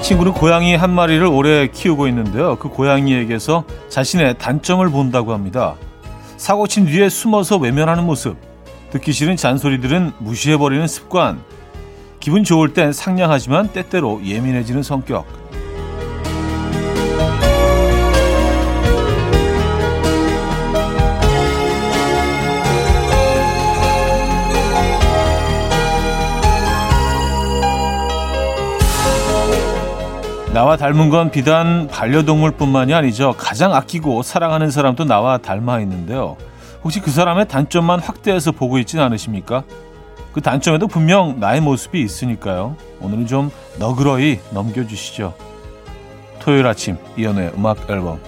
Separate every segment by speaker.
Speaker 1: 한 친구는 고양이 한 마리를 오래 키우고 있는데요. 그 고양이에게서 자신의 단점을 본다고 합니다. 사고 친 뒤에 숨어서 외면하는 모습, 듣기 싫은 잔소리들은 무시해버리는 습관, 기분 좋을 땐 상냥하지만 때때로 예민해지는 성격. 나와 닮은 건 비단 반려동물뿐만이 아니죠. 가장 아끼고 사랑하는 사람도 나와 닮아 있는데요. 혹시 그 사람의 단점만 확대해서 보고 있진 않으십니까? 그 단점에도 분명 나의 모습이 있으니까요. 오늘은 좀 너그러이 넘겨주시죠. 토요일 아침 이연의 음악 앨범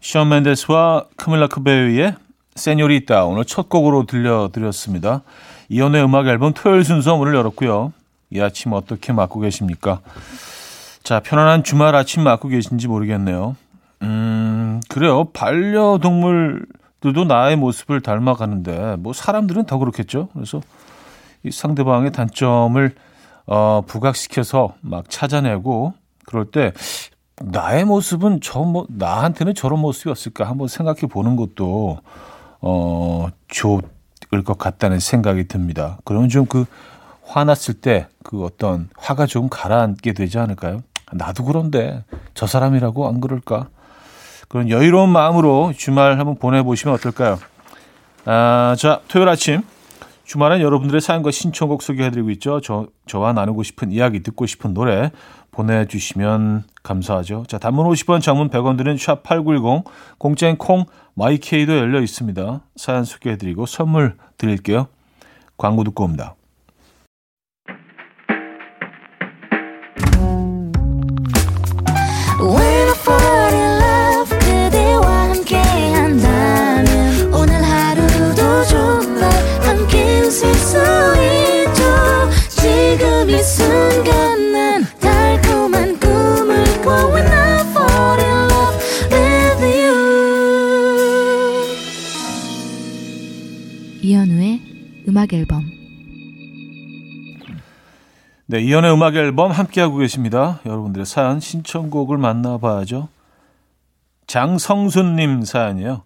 Speaker 1: 션 맨데스와 카밀라 크베이의 세뇨리따 오늘 첫 곡으로 들려드렸습니다. 이연의 음악 앨범 토요일 순서 문을 열었고요. 이 아침 어떻게 맞고 계십니까? 자, 편안한 주말 아침 맞고 계신지 모르겠네요. 음, 그래요. 반려동물들도 나의 모습을 닮아가는데, 뭐, 사람들은 더 그렇겠죠. 그래서 이 상대방의 단점을, 어, 부각시켜서 막 찾아내고, 그럴 때, 나의 모습은 저, 뭐, 나한테는 저런 모습이었을까 한번 생각해 보는 것도, 어, 좋을 것 같다는 생각이 듭니다. 그러면 좀 그 화났을 때 그 어떤 화가 좀 가라앉게 되지 않을까요? 나도 그런데 저 사람이라고 안 그럴까? 그런 여유로운 마음으로 주말 한번 보내보시면 어떨까요? 아, 자, 토요일 아침 주말엔 여러분들의 사연과 신청곡 소개해드리고 있죠. 저, 저와 나누고 싶은 이야기, 듣고 싶은 노래 보내주시면 감사하죠. 자, 단문 50원, 장문 100원 드는 샵8910, 공짜인 콩, 마이케이도 열려 있습니다. 사연 소개해드리고 선물 드릴게요. 광고 듣고 옵니다.
Speaker 2: 음악 앨범
Speaker 1: 네, 이연의 음악 앨범 함께하고 계십니다. 여러분들의 사연 신청곡을 만나봐야죠. 장성순님 사연이에요.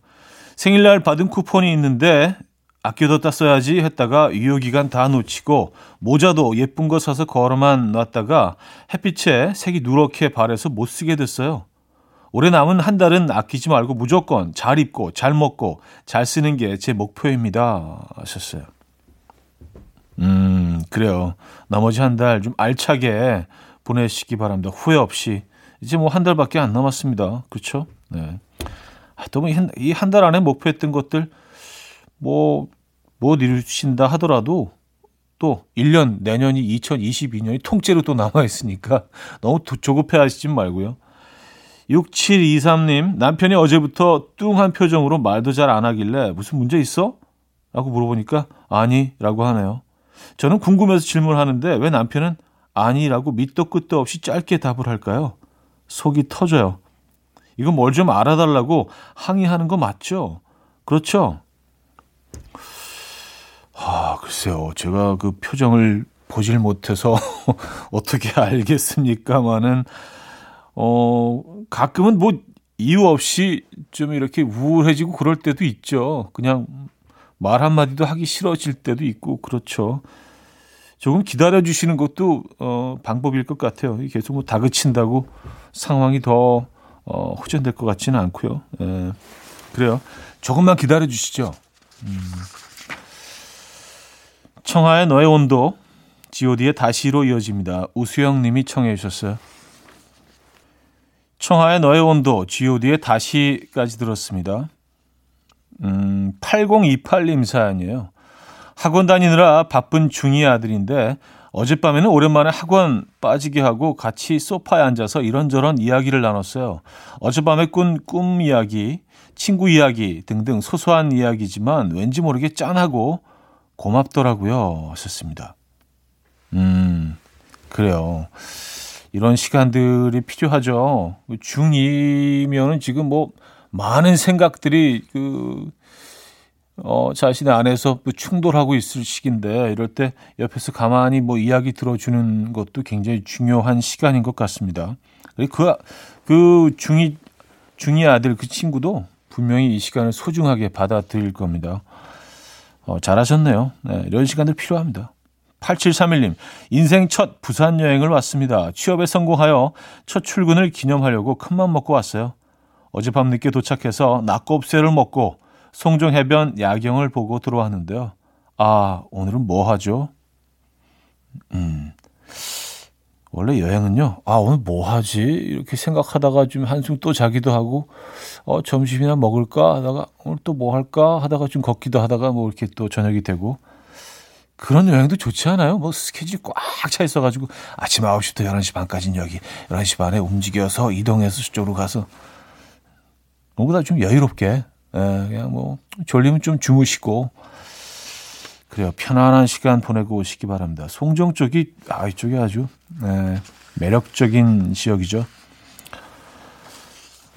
Speaker 1: 생일날 받은 쿠폰이 있는데 아껴뒀다 써야지 했다가 유효기간 다 놓치고 모자도 예쁜 거 사서 걸어만 놨다가 햇빛에 색이 누렇게 발해서 못 쓰게 됐어요. 올해 남은 한 달은 아끼지 말고 무조건 잘 입고 잘 먹고 잘 쓰는 게 제 목표입니다. 하셨어요. 음, 그래요. 나머지 한 달 좀 알차게 보내시기 바랍니다. 후회 없이. 이제 뭐 한 달밖에 안 남았습니다. 그렇죠? 네. 아, 또이한 달 안에 목표했던 것들 뭐, 뭐 이루신다 하더라도 또 1년, 내년이 2022년이 통째로 또 남아 있으니까 너무 조급해 하시지 말고요. 6723님, 남편이 어제부터 뚱한 표정으로 말도 잘 안 하길래 무슨 문제 있어? 라고 물어보니까 아니, 라고 하네요. 저는 궁금해서 질문하는데 왜 남편은 아니라고 밑도 끝도 없이 짧게 답을 할까요? 속이 터져요. 이건 뭘좀 알아달라고 항의하는 거 맞죠? 그렇죠? 아, 글쎄요. 제가 그 표정을 보질 못해서 어떻게 알겠습니까만은, 어, 가끔은 뭐 이유 없이 좀 이렇게 우울해지고 그럴 때도 있죠. 그냥 말 한마디도 하기 싫어질 때도 있고, 그렇죠. 조금 기다려 주시는 것도 어, 방법일 것 같아요. 계속 뭐 다그친다고 상황이 더 어, 호전될 것 같지는 않고요. 예, 그래요. 조금만 기다려 주시죠. 음. 청하의 너의 온도 G.O.D의 다시로 이어집니다. 우수영 님이 청해 주셨어요. 청하의 너의 온도 G.O.D의 다시까지 들었습니다. 음, 8028님 사연이에요. 학원 다니느라 바쁜 중2 아들인데 어젯밤에는 오랜만에 학원 빠지게 하고 같이 소파에 앉아서 이런저런 이야기를 나눴어요. 어젯밤에 꾼 꿈 이야기, 친구 이야기 등등 소소한 이야기지만 왠지 모르게 짠하고 고맙더라고요. 하셨습니다. 음, 그래요. 이런 시간들이 필요하죠. 중2면은 지금 뭐 많은 생각들이 그 어, 자신의 안에서 뭐 충돌하고 있을 시기인데 이럴 때 옆에서 가만히 뭐 이야기 들어주는 것도 굉장히 중요한 시간인 것 같습니다. 그, 그 중이, 중이 아들 그 친구도 분명히 이 시간을 소중하게 받아들일 겁니다. 어, 잘하셨네요. 네, 이런 시간들 필요합니다. 8731님, 인생 첫 부산 여행을 왔습니다. 취업에 성공하여 첫 출근을 기념하려고 큰맘 먹고 왔어요. 어젯밤 늦게 도착해서 낙곱새를 먹고 송정 해변 야경을 보고 들어왔는데요. 아, 오늘은 뭐 하죠? 음. 원래 여행은요, 아, 오늘 뭐 하지? 이렇게 생각하다가 좀 한숨 또 자기도 하고, 어, 점심이나 먹을까 하다가, 오늘 또 뭐 할까 하다가 좀 걷기도 하다가 뭐 이렇게 또 저녁이 되고, 그런 여행도 좋지 않아요? 뭐 스케줄이 꽉 차 있어가지고, 아침 9시부터 11시 반까지는 여기, 11시 반에 움직여서 이동해서 저쪽으로 가서, 뭔가 좀 여유롭게, 예, 그냥 뭐 졸리면 좀 주무시고 그래요. 편안한 시간 보내고 오시기 바랍니다. 송정 쪽이 아 이쪽이 아주 예, 매력적인 지역이죠.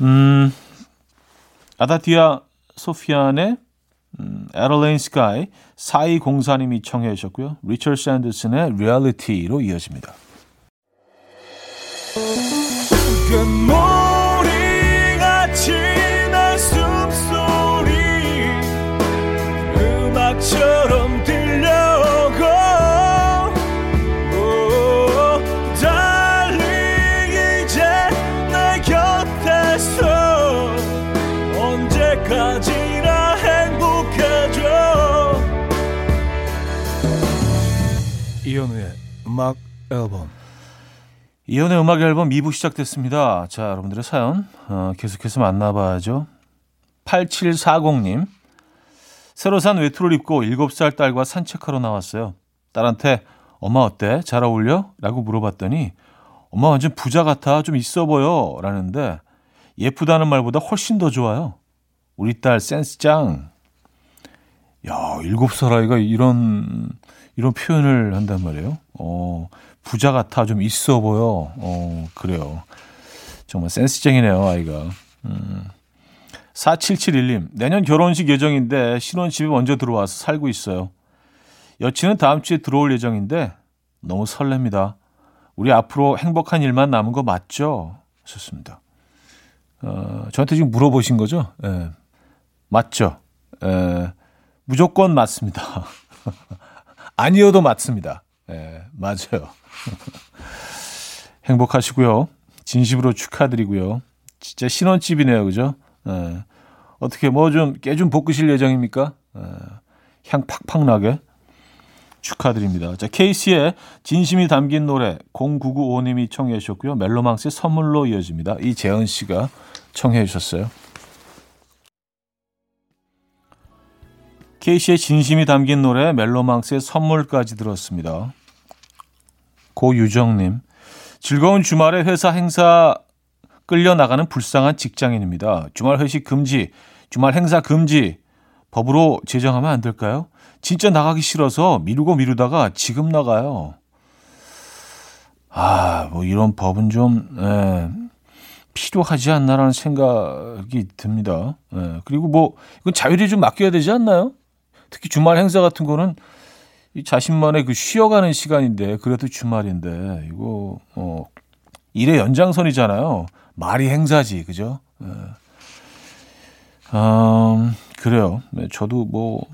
Speaker 1: 음, 아디티아 소피안의 음, Adelaide Sky 4204님이 청해 주셨고요. 리처드 샌더슨의 Reality로 이어집니다. 음악 앨범 이현우의 음악 앨범 2부 시작됐습니다. 자, 여러분들의 사연 어, 계속해서 만나봐야죠. 8740님 새로 산 외투를 입고 7살 딸과 산책하러 나왔어요. 딸한테 엄마 어때? 잘 어울려? 라고 물어봤더니 엄마 완전 부자 같아. 좀 있어 보여. 라는데 예쁘다는 말보다 훨씬 더 좋아요. 우리 딸 센스 짱. 야, 7살 아이가 이런, 이런 표현을 한단 말이에요. 어, 부자 같아. 좀 있어 보여. 어, 그래요. 정말 센스쟁이네요, 아이가. 음. 4771님, 내년 결혼식 예정인데 신혼 집에 먼저 들어와서 살고 있어요. 여친은 다음 주에 들어올 예정인데 너무 설렙니다. 우리 앞으로 행복한 일만 남은 거 맞죠? 좋습니다. 어, 저한테 지금 물어보신 거죠? 예, 맞죠? 예, 무조건 맞습니다. 아니어도 맞습니다. 예, 맞아요. 행복하시고요. 진심으로 축하드리고요. 진짜 신혼집이네요. 그죠? 예. 어떻게 뭐 좀깨좀 볶으실 예정입니까? 예. 향 팍팍 나게 축하드립니다. 자, 케이스의 진심이 담긴 노래 0995님이 청해 주셨고요. 멜로망스의 선물로 이어집니다. 이재은 씨가 청해 주셨어요. 케이시의 진심이 담긴 노래 멜로망스의 선물까지 들었습니다. 고유정님 즐거운 주말에 회사 행사 끌려 나가는 불쌍한 직장인입니다. 주말 회식 금지, 주말 행사 금지, 법으로 제정하면 안 될까요? 진짜 나가기 싫어서 미루고 미루다가 지금 나가요. 아, 뭐 이런 법은 좀, 예, 필요하지 않나라는 생각이 듭니다. 예, 그리고 뭐, 이건 자율이 좀 맡겨야 되지 않나요? 특히 주말 행사 같은 거는 이 자신만의 그 쉬어가는 시간인데, 그래도 주말인데, 이거, 어, 일의 연장선이잖아요. 말이 행사지, 그죠? 예. 음, 그래요. 네, 저도 뭐,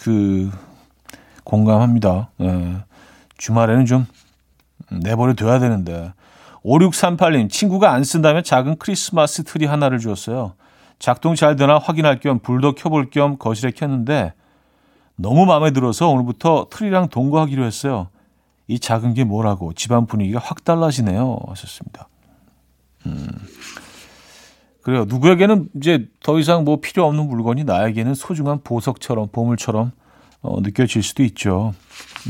Speaker 1: 그, 공감합니다. 예. 주말에는 좀 내버려 둬야 되는데. 5638님, 친구가 안 쓴다면 작은 크리스마스 트리 하나를 주었어요. 작동 잘 되나 확인할 겸 불도 켜볼 겸 거실에 켰는데 너무 마음에 들어서 오늘부터 트리랑 동거하기로 했어요. 이 작은 게 뭐라고 집안 분위기가 확 달라지네요. 하셨습니다. 음. 그래요. 누구에게는 이제 더 이상 뭐 필요 없는 물건이 나에게는 소중한 보석처럼 보물처럼 어, 느껴질 수도 있죠.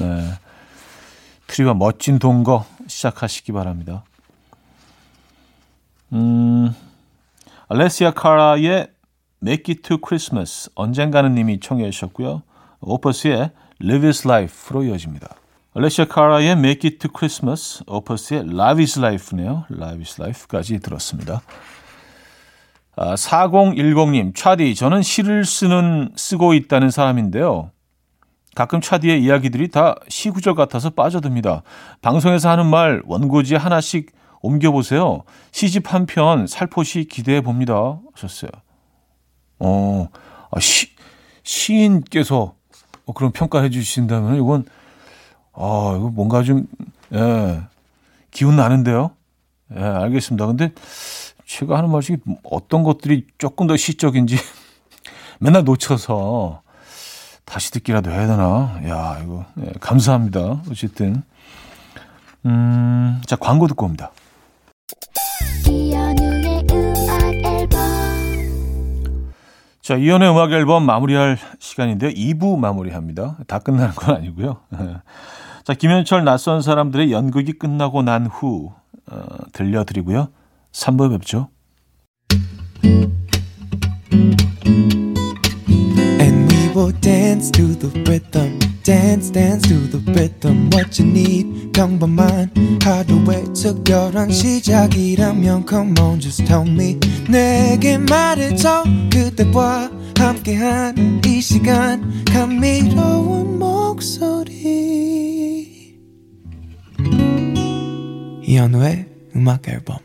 Speaker 1: 네. 트리와 멋진 동거 시작하시기 바랍니다. 음, 알레시아 카라의 Make It to Christmas 언젠가는 님이 청해 주셨고요. 오퍼스의 Live Is Life로 이어집니다. 알레시아 카라의 Make It to Christmas, 오퍼스의 Live Is Life네요. Live Is Life까지 들었습니다. 아, 4010님, 차디, 저는 시를 쓰는, 쓰고 있다는 사람인데요. 가끔 차디의 이야기들이 다 시구절 같아서 빠져듭니다. 방송에서 하는 말 원고지에 하나씩 옮겨보세요. 시집 한 편 살포시 기대해 봅니다. 하셨어요. 어, 아, 시, 시인께서 뭐 그런 평가해 주신다면 이건, 아, 이거 뭔가 좀, 예, 기운 나는데요. 예, 알겠습니다. 근데 제가 하는 말이 어떤 것들이 조금 더 시적인지 맨날 놓쳐서 다시 듣기라도 해야 되나? 야, 이거, 예, 감사합니다. 어쨌든. 음, 자, 광고 듣고 옵니다. 자, 이연의 음악 앨범 마무리할 시간인데요. 2부 마무리합니다. 다 끝나는 건 아니고요. 자, 김현철 낯선 사람들의 연극이 끝나고 난 후, 어, 들려드리고요. 3부에 뵙죠. will dance to the rhythm. Dance, dance to the rhythm. What you need, 평범한 하루의 특별한 시작이라면 Come on, just tell me. 내게 말해줘. 그대와 함께한 이 시간. 감미로운 목소리. 이현우의 음악 앨범.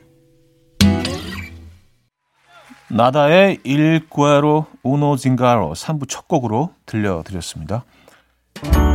Speaker 1: 나다의 일과로 우노 징가로 3부 첫 곡으로 들려드렸습니다. Thank you.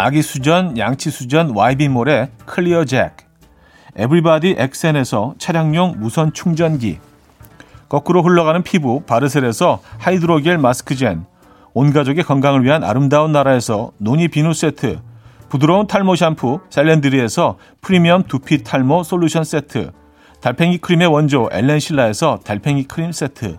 Speaker 1: 아기 수전, 양치 수전 YB몰의 클리어 잭, 에브리바디 엑센에서 차량용 무선 충전기, 거꾸로 흘러가는 피부 바르셀에서 하이드로겔 마스크젠, 온 가족의 건강을 위한 아름다운 나라에서 노니 비누 세트, 부드러운 탈모 샴푸 셀렌드리에서 프리미엄 두피 탈모 솔루션 세트. 달팽이 크림의 원조 엘렌실라에서 달팽이 크림 세트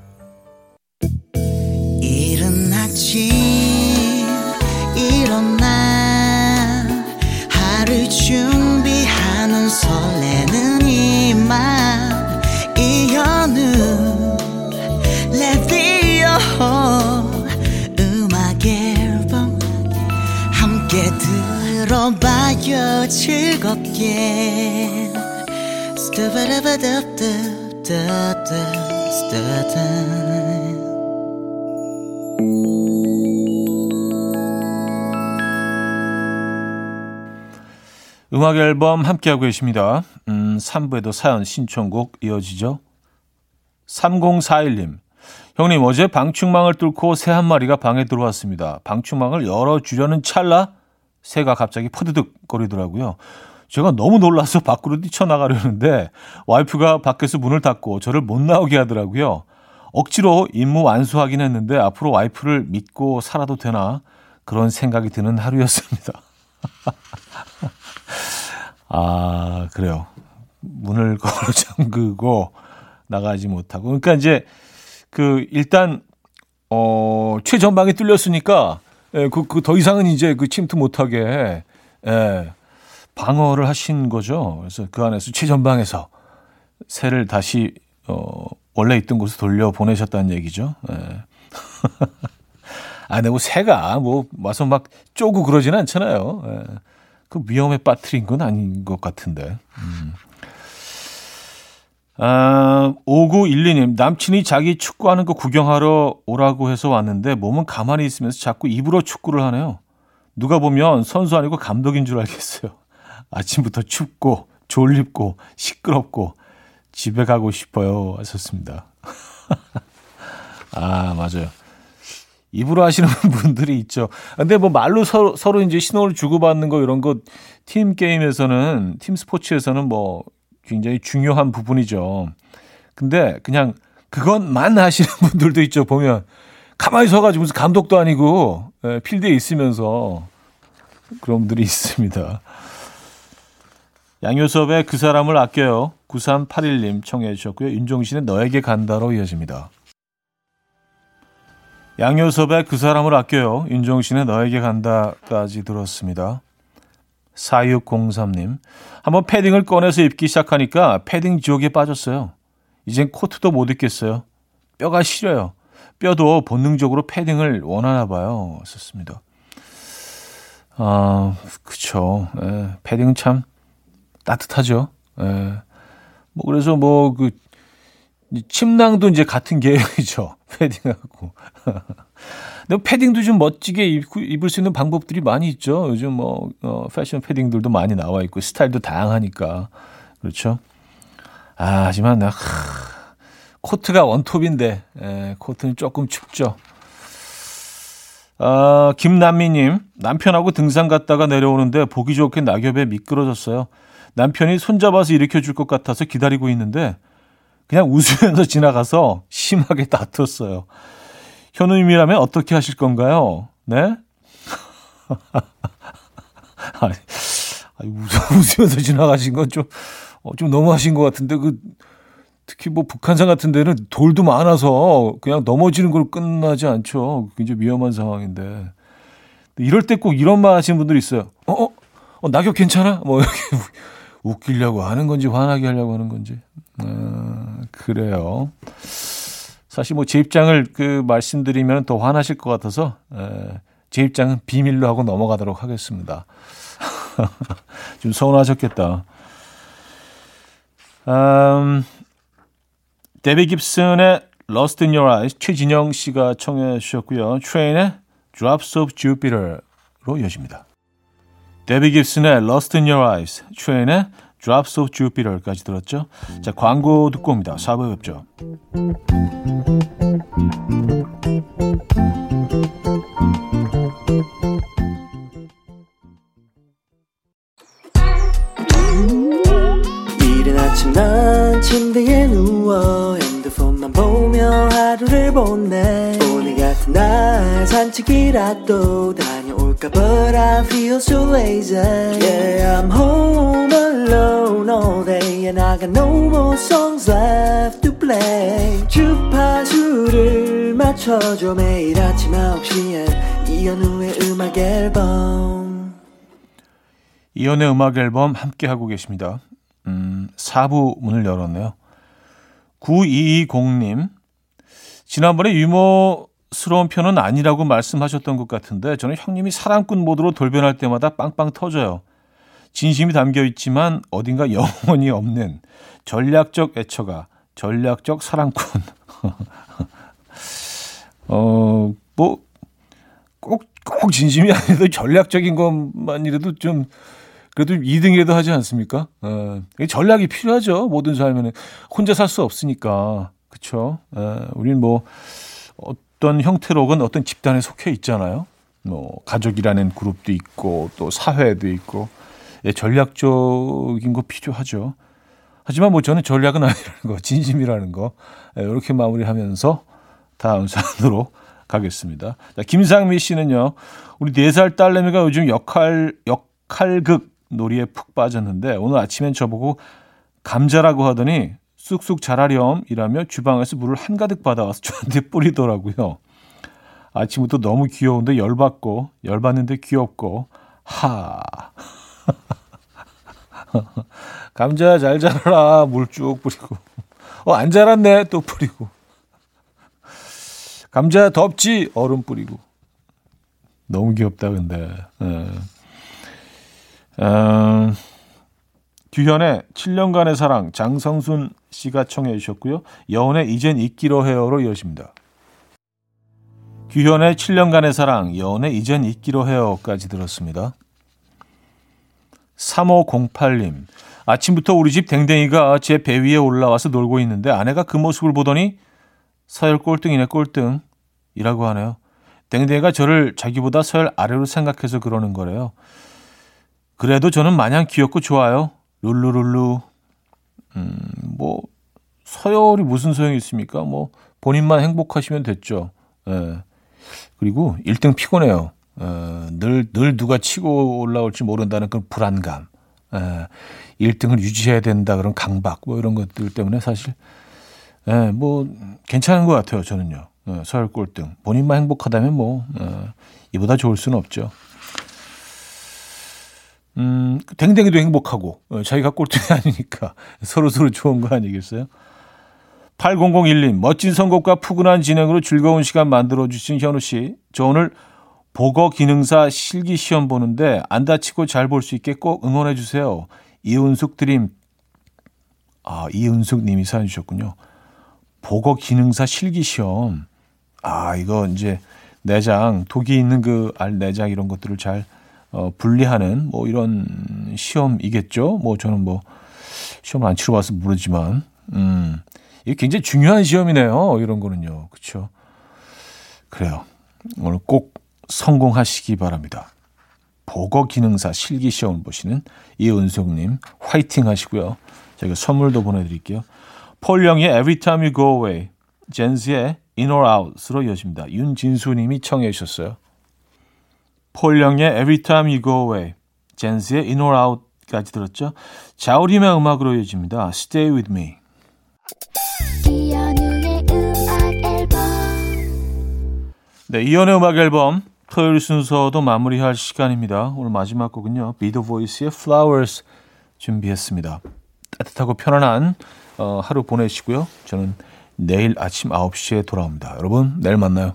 Speaker 1: 들어봐요 즐겁게 스타바라바답답답답 음악 앨범 함께하고 계십니다. 음, 3부에도 사연 신청곡 이어지죠. 3041님. 형님, 어제 방충망을 뚫고 새 한 마리가 방에 들어왔습니다. 방충망을 열어주려는 찰나 새가 갑자기 퍼드득 거리더라고요. 제가 너무 놀라서 밖으로 뛰쳐나가려는데 와이프가 밖에서 문을 닫고 저를 못 나오게 하더라고요. 억지로 임무 완수하긴 했는데 앞으로 와이프를 믿고 살아도 되나 그런 생각이 드는 하루였습니다. 아, 그래요. 문을 걸어 잠그고 나가지 못하고. 그러니까 이제 그 일단 어 최전방이 뚫렸으니까 예, 그 그 더 이상은 이제 그 침투 못하게 예, 방어를 하신 거죠. 그래서 그 안에서 최전방에서 새를 다시 어 원래 있던 곳에 돌려 보내셨다는 얘기죠. 예. 아, 근데 뭐 새가 뭐 와서 막 쪼고 그러지는 않잖아요. 예. 그 위험에 빠뜨린 건 아닌 것 같은데. 음. 아, 5912님, 남친이 자기 축구하는 거 구경하러 오라고 해서 왔는데 몸은 가만히 있으면서 자꾸 입으로 축구를 하네요. 누가 보면 선수 아니고 감독인 줄 알겠어요. 아침부터 춥고 졸립고 시끄럽고 집에 가고 싶어요. 하셨습니다. 아, 맞아요. 입으로 하시는 분들이 있죠. 근데 뭐 말로 서로, 서로 이제 신호를 주고받는 거 이런 거 팀 게임에서는, 팀 스포츠에서는 뭐 굉장히 중요한 부분이죠. 근데 그냥 그것만 하시는 분들도 있죠. 보면 가만히 서가지고 무슨 감독도 아니고 예, 필드에 있으면서 그런 분들이 있습니다. 양효섭의 그 사람을 아껴요. 9381님 청해 주셨고요. 윤종신의 너에게 간다로 이어집니다. 양효섭의 그 사람을 아껴요. 윤종신의 너에게 간다까지 들었습니다. 4603님. 한번 패딩을 꺼내서 입기 시작하니까 패딩 지옥에 빠졌어요. 이젠 코트도 못 입겠어요. 뼈가 시려요. 뼈도 본능적으로 패딩을 원하나 봐요. 썼습니다. 아, 그쵸. 예, 패딩은 참 따뜻하죠. 예. 뭐, 그래서 뭐, 그, 침낭도 이제 같은 계획이죠. 패딩하고. 근데 패딩도 좀 멋지게 입을 수 있는 방법들이 많이 있죠. 요즘 뭐, 어, 패션 패딩들도 많이 나와 있고, 스타일도 다양하니까. 그렇죠. 아, 하지만 나, 하, 코트가 원톱인데, 에, 코트는 조금 춥죠. 아, 김남미님, 남편하고 등산 갔다가 내려오는데 보기 좋게 낙엽에 미끄러졌어요. 남편이 손잡아서 일으켜 줄 것 같아서 기다리고 있는데, 그냥 웃으면서 지나가서 심하게 다퉜어요. 현우님이라면 어떻게 하실 건가요? 네? 아니, 웃으면서 지나가신 건 좀, 어, 좀 너무하신 것 같은데, 그, 특히 뭐 북한산 같은 데는 돌도 많아서 그냥 넘어지는 걸로 끝나지 않죠. 굉장히 위험한 상황인데. 이럴 때 꼭 이런 말 하시는 분들이 있어요. 어, 어, 어 낙엽 괜찮아? 뭐 이렇게 웃기려고 하는 건지 화나게 하려고 하는 건지. 아, 그래요. 사실 뭐 제 입장을 그 말씀드리면 더 화나실 것 같아서 에, 제 입장은 비밀로 하고 넘어가도록 하겠습니다. 좀 서운하셨겠다. 음, 데비 깁슨의 Lost in Your Eyes 최진영 씨가 청해 주셨고요. 트레인의 Drops of Jupiter로 이어집니다. 데비 깁슨의 Lost in Your Eyes, 트레인의 Drops of Jupiter까지 들었죠. 자, 광고 듣고 옵니다. 4부에 뵙죠. 이른 아침 난 침대에 누워 핸드폰만 보며 하루를 보내 오늘 같은 날 산책이라도 다 볼까 But I feel so lazy Yeah I'm home alone all day And I got no more songs left to play 주파수를 맞춰줘 매일 아침 9시에 이현우의 음악 앨범 이현우의 음악 앨범 함께 하고 계십니다 음, 4부 문을 열었네요 9220님 지난번에 유머 스러운 편은 아니라고 말씀하셨던 것 같은데 저는 형님이 사랑꾼 모드로 돌변할 때마다 빵빵 터져요. 진심이 담겨 있지만 어딘가 영혼이 없는 전략적 애처가 전략적 사랑꾼. 어, 뭐, 꼭, 꼭 진심이 아니라도 전략적인 것만이라도 좀, 그래도 2등이라도 하지 않습니까? 어, 전략이 필요하죠. 모든 삶에는. 혼자 살 수 없으니까. 그쵸? 어, 우린 뭐, 어 떤 형태로 건 어떤 집단에 속해 있잖아요. 뭐 가족이라는 그룹도 있고 또 사회도 있고 예, 전략적인 거 필요하죠. 하지만 뭐 저는 전략은 아니라는 거, 진심이라는 거 예, 이렇게 마무리하면서 다음 사연으로 가겠습니다. 자, 김상미 씨는요, 우리 네살 딸내미가 요즘 역할 역할극 놀이에 푹 빠졌는데 오늘 아침엔 저보고 감자라고 하더니 쑥쑥 자라렴 이라며 주방에서 물을 한가득 받아와서 저한테 뿌리더라고요. 아침부터 너무 귀여운데 열받고 열받는데 귀엽고 하. 감자 잘 자라라. 물 쭉 뿌리고. 어 안 자랐네. 또 뿌리고. 감자 덥지? 얼음 뿌리고. 너무 귀엽다 근데. 예. 음, 규현의 7년간의 사랑 장성순 씨가 청해 주셨고요. 여운의 이젠 잊기로 해요로 이어집니다. 규현의 7년간의 사랑, 여운의 이젠 잊기로 해요까지 들었습니다. 3508님, 아침부터 우리 집 댕댕이가 제 배 위에 올라와서 놀고 있는데 아내가 그 모습을 보더니 서열 꼴등이네 꼴등 이라고 하네요. 댕댕이가 저를 자기보다 서열 아래로 생각해서 그러는 거래요. 그래도 저는 마냥 귀엽고 좋아요. 룰루룰루. 음, 뭐 서열이 무슨 소용이 있습니까? 뭐 본인만 행복하시면 됐죠. 예. 그리고 1등 피곤해요. 어, 늘, 늘 누가 치고 올라올지 모른다는 그런 불안감. 예. 1등을 유지해야 된다 그런 강박 뭐 이런 것들 때문에 사실 예, 뭐 괜찮은 것 같아요. 저는요. 예, 서열 꼴등. 본인만 행복하다면 뭐 예, 이보다 좋을 수는 없죠. 음, 댕댕이도 행복하고, 어, 자기가 꼴등이 아니니까 서로 서로 좋은 거 아니겠어요? 8001님, 멋진 선곡과 푸근한 진행으로 즐거운 시간 만들어주신 현우 씨. 저 오늘 보거 기능사 실기 시험 보는데 안 다치고 잘 볼 수 있게 꼭 응원해 주세요. 이은숙 드림. 아, 이은숙 님이 사연 주셨군요. 보거 기능사 실기 시험. 아, 이거 이제 내장, 독이 있는 그 알 내장 이런 것들을 잘 어, 분리하는 뭐 이런 시험이겠죠. 뭐 저는 뭐 시험을 안 치러 봐서 모르지만, 음, 이게 굉장히 중요한 시험이네요. 이런 거는요. 그렇죠. 그래요. 오늘 꼭 성공하시기 바랍니다. 보거 기능사 실기 시험을 보시는 이은숙님 화이팅 하시고요. 저희가 선물도 보내드릴게요. 폴 영의 Every Time You Go Away, 젠스의 In or Out으로 이어집니다. 윤진수님이 청해 주셨어요. 폴 영의 Every Time You Go Away, 젠스의 In or Out까지 들었죠. 자우림의 음악으로 이어집니다. Stay With Me. 네, 이연의 음악 앨범 토요일 순서도 마무리할 시간입니다. 오늘 마지막 곡은요. 비더 보이스의 Flowers 준비했습니다. 따뜻하고 편안한 어, 하루 보내시고요. 저는 내일 아침 9시에 돌아옵니다. 여러분, 내일 만나요.